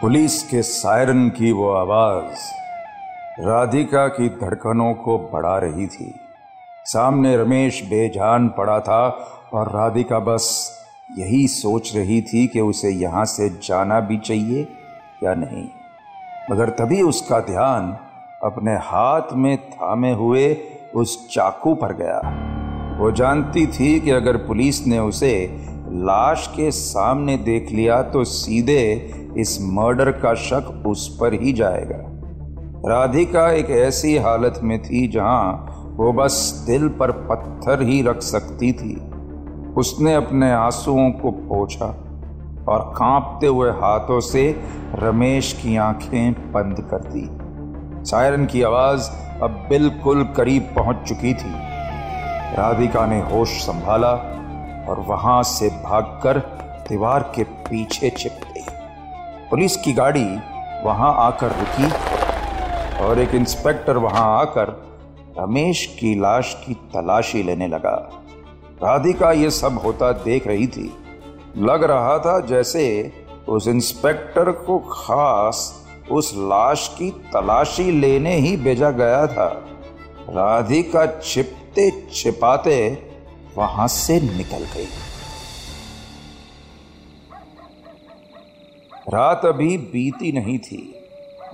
Police के siren की वो आवाज़ राधिका की धड़कनों को बढ़ा रही थी। सामने रमेश बेजान पड़ा था और राधिका बस यही सोच रही थी कि उसे यहाँ से जाना भी चाहिए या नहीं। मगर तभी उसका ध्यान अपने हाथ में थामे हुए उस चाकू पर गया। वो जानती थी कि अगर पुलिस ने उसे लाश के सामने देख लिया तो सीधे इस मर्डर का शक उस पर ही जाएगा। राधिका एक ऐसी हालत में थी जहाँ वो बस दिल पर पत्थर ही रख सकती थी। उसने अपने आंसुओं को पोछा और कांपते हुए हाथों से रमेश की आँखें बंद कर दी। सायरन की आवाज़ अब बिल्कुल करीब पहुँच चुकी थी। राधिका ने होश संभाला और वहाँ से भागकर दीवार के पीछे छिप पुलिस की गाड़ी वहाँ आकर रुकी और एक इंस्पेक्टर वहाँ आकर रमेश की लाश की तलाशी लेने लगा। राधिका ये सब होता देख रही थी। लग रहा था जैसे उस इंस्पेक्टर को खास उस लाश की तलाशी लेने ही भेजा गया था। राधिका छिपते छिपाते वहाँ से निकल गई। रात अभी बीती नहीं थी।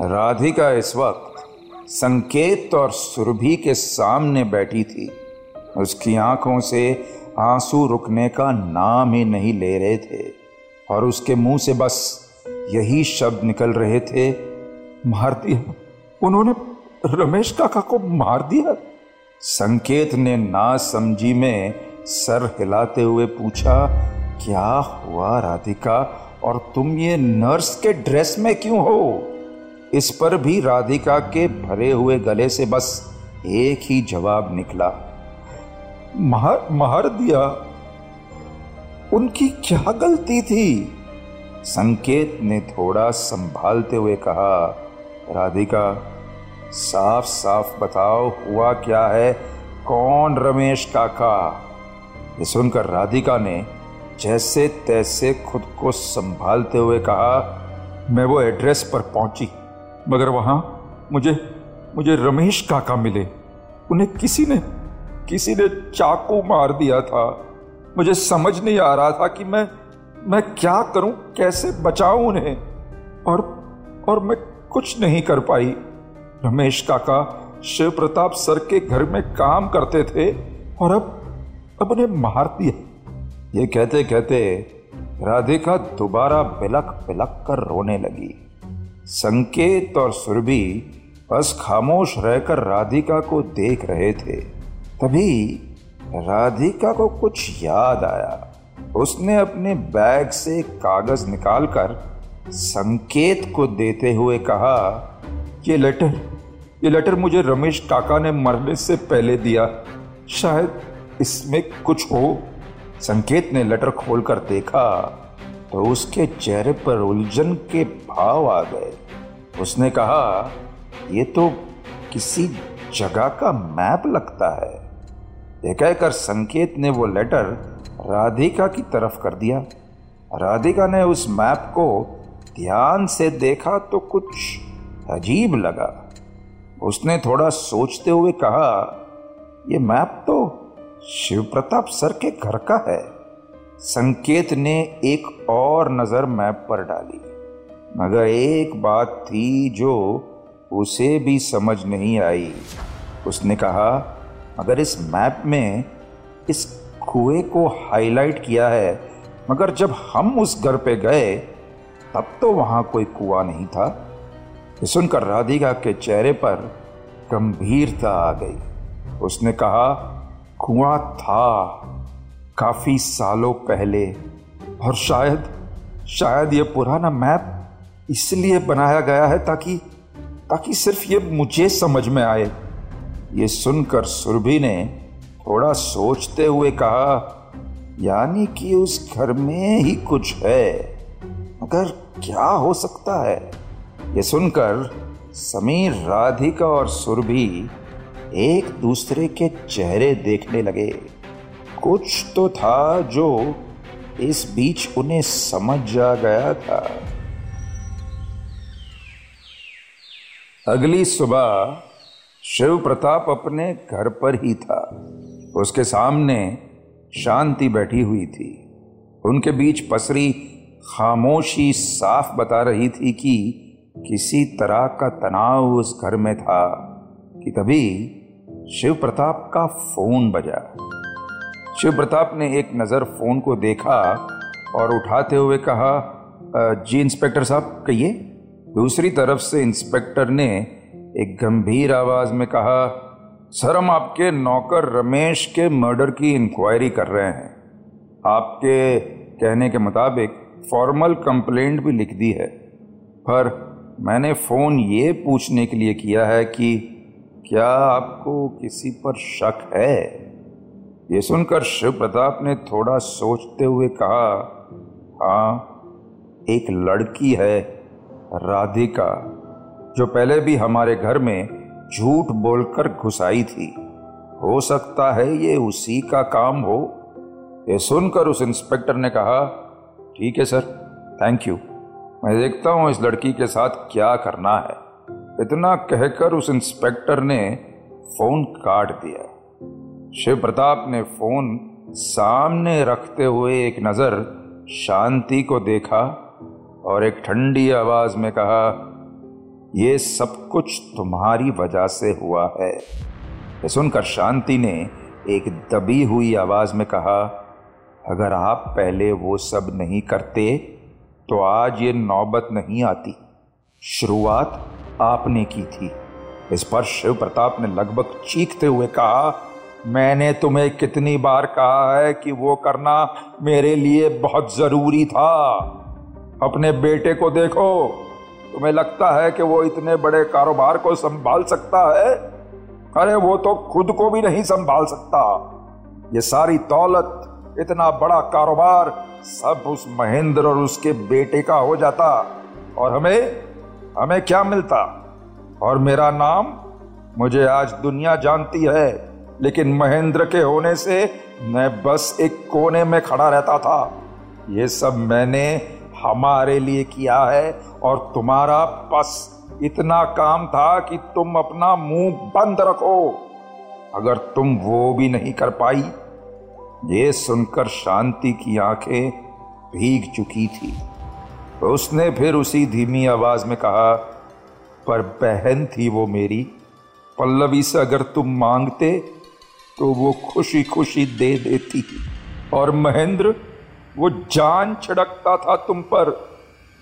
राधिका इस वक्त संकेत और सुरभि के सामने बैठी थी। उसकी आँखों से आँसू रुकने का नाम ही नहीं ले रहे थे और उसके मुँह से बस यही शब्द निकल रहे थे, मार दिया। उन्होंने रमेश काका को मार दिया। संकेत ने ना समझी में सर हिलाते हुए पूछा, क्या हुआ राधिका? और तुम ये नर्स के ड्रेस में क्यों हो? इस पर भी राधिका के भरे हुए गले से बस एक ही जवाब निकला। मार मार दिया। उनकी क्या गलती थी? संकेत ने थोड़ा संभालते हुए कहा, राधिका साफ़ साफ़ बताओ हुआ क्या है? कौन रमेश काका? ये सुनकर राधिका ने जैसे तैसे खुद को संभालते हुए कहा, मैं वो एड्रेस पर पहुँची, मगर वहाँ मुझे मुझे रमेश काका मिले। उन्हें किसी ने किसी ने चाकू मार दिया था। मुझे समझ नहीं आ रहा था कि मैं मैं क्या करूँ, कैसे बचाऊं उन्हें। और और मैं कुछ नहीं कर पाई। रमेश काका शिव प्रताप सर के घर में काम करते थे और अब अब उन्हें मार दिया। ये कहते कहते राधिका दोबारा बिलक बिलक कर रोने लगी। संकेत और सुरभि बस खामोश रहकर राधिका को देख रहे थे। तभी राधिका को कुछ याद आया। उसने अपने बैग से कागज़ निकालकर संकेत को देते हुए कहा, ये लेटर ये लेटर मुझे रमेश काका ने मरने से पहले दिया। शायद इसमें कुछ हो। संकेत ने लेटर खोलकर देखा तो उसके चेहरे पर उलझन के भाव आ गए। उसने कहा, ये तो किसी जगह का मैप लगता है। यह कहकर संकेत ने वो लेटर राधिका की तरफ़ कर दिया। राधिका ने उस मैप को ध्यान से देखा तो कुछ अजीब लगा। उसने थोड़ा सोचते हुए कहा यह मैप तो शिव प्रताप सर के घर का है। संकेत ने एक और नज़र मैप पर डाली। मगर एक बात थी जो उसे भी समझ नहीं आई। उसने कहा अगर इस मैप में इस कुएँ को हाईलाइट किया है। मगर जब हम उस घर पे गए, तब तो वहाँ कोई कुआ नहीं था। सुनकर राधिका के चेहरे पर गंभीरता आ गई। उसने कहा कुआँ था काफ़ी सालों पहले, और शायद शायद ये पुराना मैप इसलिए बनाया गया है ताकि ताकि सिर्फ़ ये मुझे समझ में आए। ये सुनकर सुरभि ने थोड़ा सोचते हुए कहा, यानी कि उस घर में ही कुछ है, मगर क्या हो सकता है? ये सुनकर समीर, राधिका और सुरभि एक दूसरे के चेहरे देखने लगे। कुछ तो था जो इस बीच उन्हें समझ जा गया था। अगली सुबह शिव प्रताप अपने घर पर ही था। उसके सामने शांति बैठी हुई थी। उनके बीच पसरी खामोशी साफ़ बता रही थी कि किसी तरह का तनाव उस घर में था कि तभी शिव प्रताप का फ़ोन बजा। शिव प्रताप ने एक नज़र फ़ोन को देखा और उठाते हुए कहा जी इंस्पेक्टर साहब, कहिए? दूसरी तरफ़ से इंस्पेक्टर ने एक गंभीर आवाज़ में कहा, सर, हम आपके नौकर रमेश के मर्डर की इंक्वायरी कर रहे हैं। आपके कहने के मुताबिक फॉर्मल कंप्लेंट भी लिख दी है। पर मैंने फ़ोन ये पूछने के लिए किया है कि क्या आपको किसी पर शक है? ये सुनकर शिव प्रताप ने थोड़ा सोचते हुए कहा हाँ एक लड़की है, राधिका, जो पहले भी हमारे घर में झूठ बोलकर घुसाई थी। हो सकता है ये उसी का काम हो। ये सुनकर उस इंस्पेक्टर ने कहा, ठीक है सर, थैंक यू। मैं देखता हूँ इस लड़की के साथ क्या करना है। इतना कहकर उस इंस्पेक्टर ने फ़ोन काट दिया। शिव प्रताप ने फ़ोन सामने रखते हुए एक नज़र शांति को देखा और एक ठंडी आवाज़ में कहा यह सब कुछ तुम्हारी वजह से हुआ है। सुनकर शांति ने एक दबी हुई आवाज़ में कहा, अगर आप पहले वो सब नहीं करते तो आज ये नौबत नहीं आती। शुरुआत आपने की थी। इस पर शिव प्रताप ने लगभग चीखते हुए कहा, मैंने तुम्हें कितनी बार कहा है कि वो करना मेरे लिए बहुत ज़रूरी था। अपने बेटे को देखो, तुम्हें लगता है कि वो इतने बड़े कारोबार को संभाल सकता है? अरे, वो तो खुद को भी नहीं संभाल सकता। ये सारी दौलत, इतना बड़ा कारोबार सब उस महेंद्र और उसके बेटे का हो जाता और हमें हमें क्या मिलता? और मेरा नाम? मुझे आज दुनिया जानती है, लेकिन महेंद्र के होने से मैं बस एक कोने में खड़ा रहता था। ये सब मैंने हमारे लिए किया है, और तुम्हारा बस इतना काम था कि तुम अपना मुँह बंद रखो। अगर तुम वो भी नहीं कर पाई। ये सुनकर शांति की आँखें भीग चुकी थी। उसने फिर उसी धीमी आवाज़ में कहा, पर बहन थी वो मेरी। पल्लवी से अगर तुम मांगते तो वो खुशी खुशी दे देती। और महेंद्र, वो जान छिड़कता था तुम पर।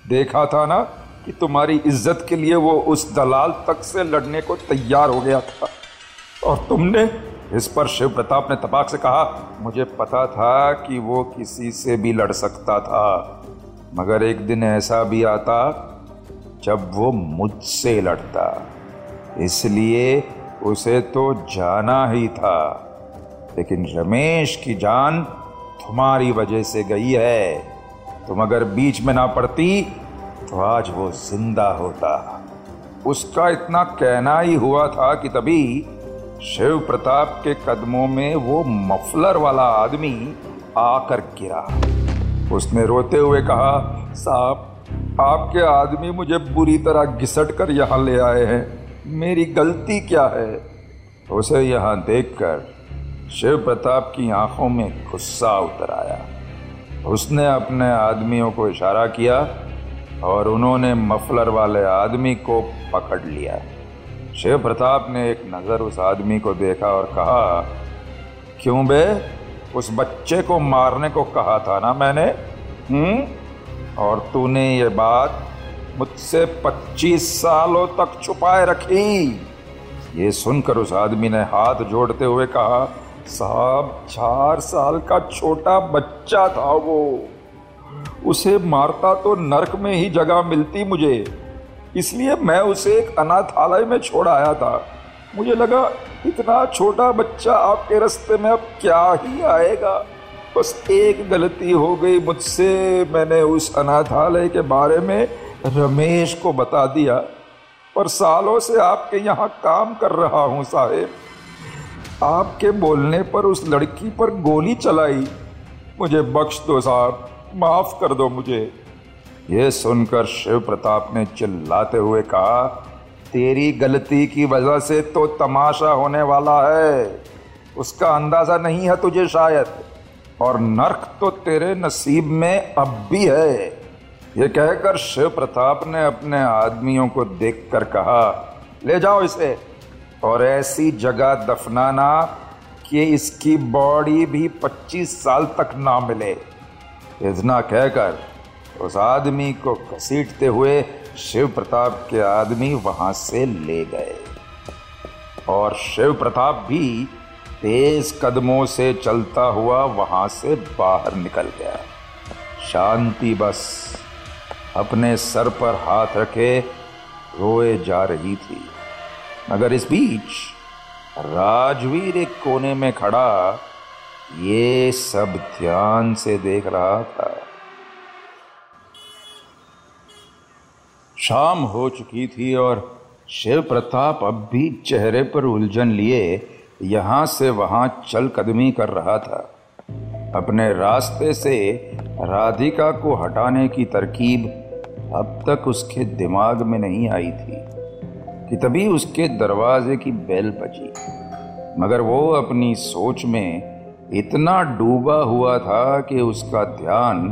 देखा था ना कि तुम्हारी इज़्ज़त के लिए वो उस दलाल तक से लड़ने को तैयार हो गया था। और तुमने इस पर शिव प्रताप ने तपाक से कहा, मुझे पता था कि वो किसी से भी लड़ सकता था। मगर एक दिन ऐसा भी आता जब वो मुझसे लड़ता। इसलिए उसे तो जाना ही था। लेकिन रमेश की जान तुम्हारी वजह से गई है। तुम अगर बीच में ना पड़ती तो आज वो ज़िंदा होता। उसका इतना कहना ही हुआ था कि तभी शिव प्रताप के कदमों में वो मफलर वाला आदमी आकर गिरा। उसने रोते हुए कहा, साहब, आपके आदमी मुझे बुरी तरह घिसट कर यहाँ ले आए हैं। मेरी गलती क्या है? उसे यहाँ देखकर शिव प्रताप की आँखों में गुस्सा उतर आया। उसने अपने आदमियों को इशारा किया और उन्होंने मफलर वाले आदमी को पकड़ लिया। शिव प्रताप ने एक नज़र उस आदमी को देखा और कहा, क्यों बे? उस बच्चे को मारने को कहा था ना मैंने? हम्म? और तूने ये बात मुझसे 25 सालों तक छुपाए रखी। ये सुनकर उस आदमी ने हाथ जोड़ते हुए कहा, साहब, चार साल का छोटा बच्चा था वो। उसे मारता तो नरक में ही जगह मिलती मुझे। इसलिए मैं उसे एक अनाथालय में छोड़ आया था। मुझे लगा इतना छोटा बच्चा आपके रास्ते में अब क्या ही आएगा? बस एक गलती हो गई मुझसे। मैंने उस अनाथालय के बारे में रमेश को बता दिया पर सालों से आपके यहाँ काम कर रहा हूँ साहेब। आपके बोलने पर उस लड़की पर गोली चलाई। मुझे बख्श दो साहब, माफ़ कर दो मुझे। यह सुनकर शिव प्रताप ने चिल्लाते हुए कहा तेरी गलती की वजह से तो तमाशा होने वाला है। उसका अंदाज़ा नहीं है तुझे शायद। और नर्क तो तेरे नसीब में अब भी है। ये कहकर शिव प्रताप ने अपने आदमियों को देखकर कहा, ले जाओ इसे और ऐसी जगह दफनाना कि इसकी बॉडी भी 25 साल तक ना मिले। इतना कहकर उस आदमी को घसीटते हुए शिव प्रताप के आदमी वहाँ से ले गए। और शिव प्रताप भी तेज कदमों से चलता हुआ वहाँ से बाहर निकल गया। शांति बस अपने सर पर हाथ रखे रोए जा रही थी। मगर इस बीच राजवीर एक कोने में खड़ा, ये सब ध्यान से देख रहा था। शाम हो चुकी थी और शिव प्रताप अब भी चेहरे पर उलझन लिए, यहाँ से वहाँ चल कदमी कर रहा था। अपने रास्ते से राधिका को हटाने की तरकीब अब तक उसके दिमाग में नहीं आई थी, कि तभी उसके दरवाजे की बेल बजी। मगर वो अपनी सोच में इतना डूबा हुआ था कि उसका ध्यान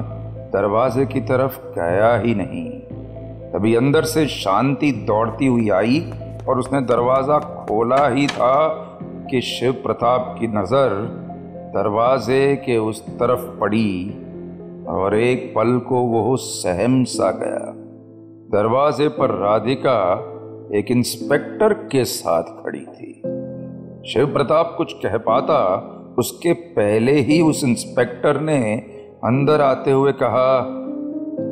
दरवाजे की तरफ़ गया ही नहीं। तभी अंदर से शांति दौड़ती हुई आई और उसने दरवाज़ा खोला ही था कि शिव प्रताप की नज़र दरवाजे के उस तरफ़ पड़ी और एक पल को वो सहम सा गया। दरवाजे पर राधिका एक इंस्पेक्टर के साथ खड़ी थी। शिव प्रताप कुछ कह पाता, उसके पहले ही उस इंस्पेक्टर ने अंदर आते हुए कहा,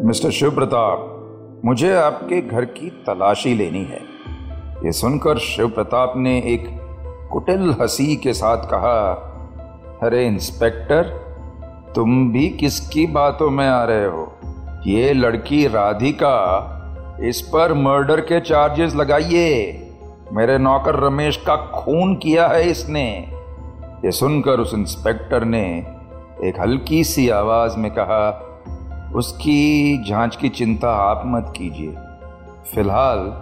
मिस्टर शिव प्रताप मुझे आपके घर की तलाशी लेनी है। ये सुनकर शिव प्रताप ने एक कुटिल हँसी के साथ कहा, अरे इंस्पेक्टर, तुम भी किसकी बातों में आ रहे हो? ये लड़की राधिका, इस पर मर्डर के चार्जेस लगाइए। मेरे नौकर रमेश का खून किया है इसने। ये सुनकर उस इंस्पेक्टर ने एक हल्की सी आवाज़ में कहा उसकी जाँच की चिंता आप मत कीजिए। फ़िलहाल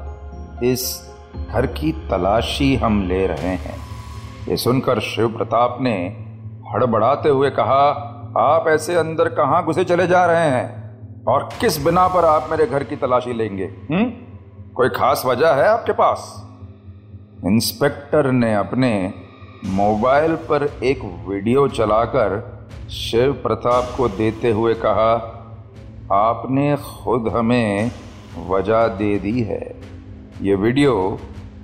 इस घर की तलाशी हम ले रहे हैं। ये सुनकर शिव प्रताप ने हड़बड़ाते हुए कहा, आप ऐसे अंदर कहाँ घुसे चले जा रहे हैं? और किस बिना पर आप मेरे घर की तलाशी लेंगे हुँ? कोई खास वजह है आपके पास? इंस्पेक्टर ने अपने मोबाइल पर एक वीडियो चलाकर शिव प्रताप को देते हुए कहा आपने खुद हमें वजह दे दी है। ये वीडियो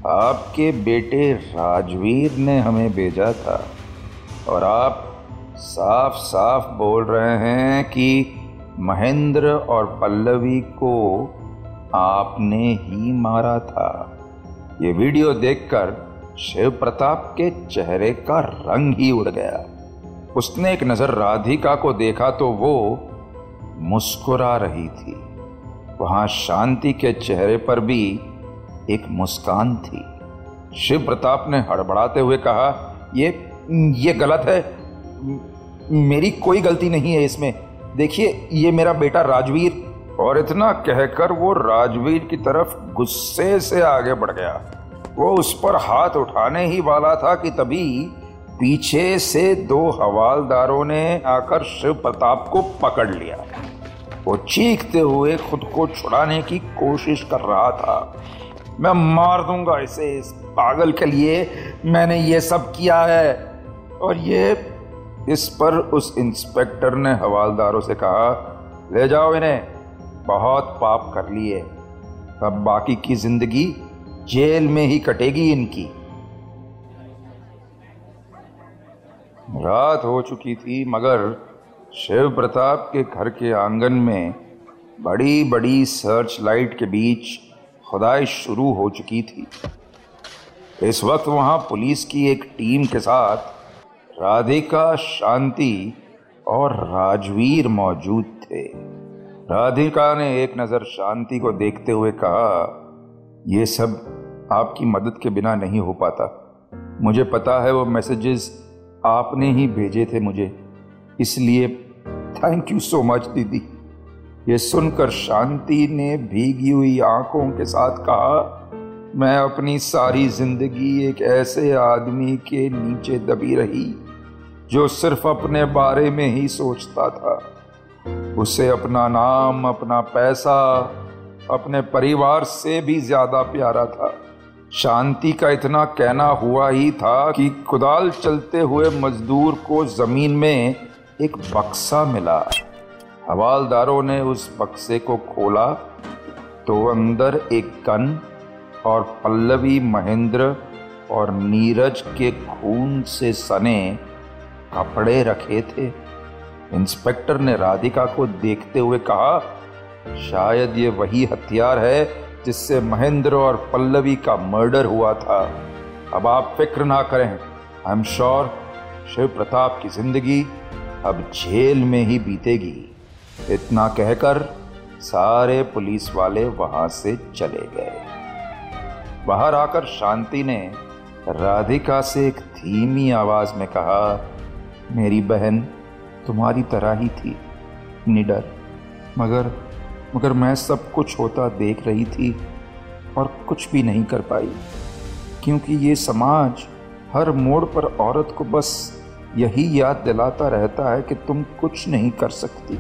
आपके बेटे राजवीर ने हमें भेजा था और आप साफ़ साफ़ बोल रहे हैं कि महेंद्र और पल्लवी को आपने ही मारा था। ये वीडियो देखकर शिव प्रताप के चेहरे का रंग ही उड़ गया। उसने एक नज़र राधिका को देखा तो वो मुस्कुरा रही थी। वहाँ शांति के चेहरे पर भी एक मुस्कान थी। शिव प्रताप ने हड़बड़ाते हुए कहा, ये ये गलत है। मेरी कोई गलती नहीं है इसमें। देखिए, ये मेरा बेटा राजवीर। और इतना कहकर वो राजवीर की तरफ़ गुस्से से आगे बढ़ गया। वो उस पर हाथ उठाने ही वाला था कि तभी पीछे से दो हवालदारों ने आकर शिव प्रताप को पकड़ लिया। वो चीखते हुए खुद को छुड़ाने की कोशिश कर रहा था। मैं मार दूँगा इसे, इस पागल के लिए मैंने ये सब किया है। और ये, इस पर उस इंस्पेक्टर ने हवालदारों से कहा, ले जाओ इन्हें, बहुत पाप कर लिए। अब बाकी की ज़िंदगी जेल में ही कटेगी इनकी। रात हो चुकी थी, मगर शिव प्रताप के घर के आँगन में बड़ी बड़ी सर्च लाइट के बीच खुदाई शुरू हो चुकी थी। इस वक्त वहाँ पुलिस की एक टीम के साथ राधिका, शांति और राजवीर मौजूद थे। राधिका ने एक नज़र शांति को देखते हुए कहा यह सब आपकी मदद के बिना नहीं हो पाता। मुझे पता है वो मैसेजेस आपने ही भेजे थे मुझे। इसलिए थैंक यू सो मच दीदी। ये सुनकर शांति ने भीगी हुई आँखों के साथ कहा, मैं अपनी सारी ज़िंदगी एक ऐसे आदमी के नीचे दबी रही, जो सिर्फ़ अपने बारे में ही सोचता था। उसे अपना नाम, अपना पैसा, अपने परिवार से भी ज़्यादा प्यारा था। शांति का इतना कहना हुआ ही था कि कुदाल चलते हुए मजदूर को ज़मीन में एक बक्सा मिला। हवालदारों ने उस बक्से को खोला तो अंदर एक कन और पल्लवी महेंद्र और नीरज के खून से सने कपड़े रखे थे। इंस्पेक्टर ने राधिका को देखते हुए कहा, शायद ये वही हथियार है जिससे महेंद्र और पल्लवी का मर्डर हुआ था। अब आप फ़िक्र ना करें। I am sure Shiv Pratap की ज़िंदगी अब जेल में ही बीतेगी। इतना कहकर सारे पुलिस वाले वहाँ से चले गए। बाहर आकर शांति ने राधिका से एक धीमी आवाज़ में कहा, मेरी बहन, तुम्हारी तरह ही थी, निडर। मगर मगर मैं सब कुछ होता देख रही थी और कुछ भी नहीं कर पाई। क्योंकि ये समाज हर मोड़ पर औरत को बस यही याद दिलाता रहता है कि तुम कुछ नहीं कर सकती।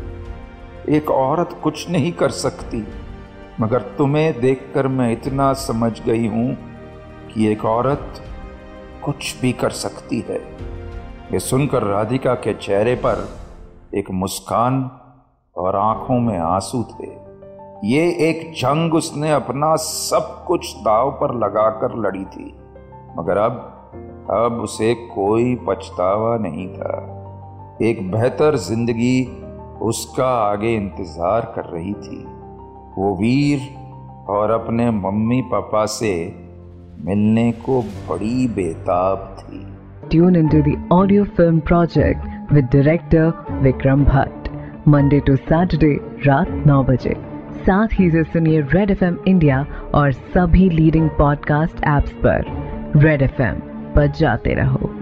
एक औरत कुछ नहीं कर सकती। मगर तुम्हें देखकर मैं इतना समझ गई हूँ कि एक औरत कुछ भी कर सकती है। ये सुनकर राधिका के चेहरे पर एक मुस्कान और आँखों में आँसू थे। ये एक जंग उसने अपना सब कुछ दाव पर लगाकर लड़ी थी। मगर अब अब उसे कोई पछतावा नहीं था। एक बेहतर ज़िंदगी उसका आगे इंतज़ार कर रही थी। वो वीर और अपने मम्मी पापा से मिलने को बड़ी बेताब थी। Tune in to audio film project with director Vikram Bhatt. Monday to Saturday, रात नौ बजे। साथ ही से सुनिए रेड एफ़ इंडिया और सभी लीडिंग पॉडकास्ट ऐप्स पर। रेड एफ़ पर जाते रहो।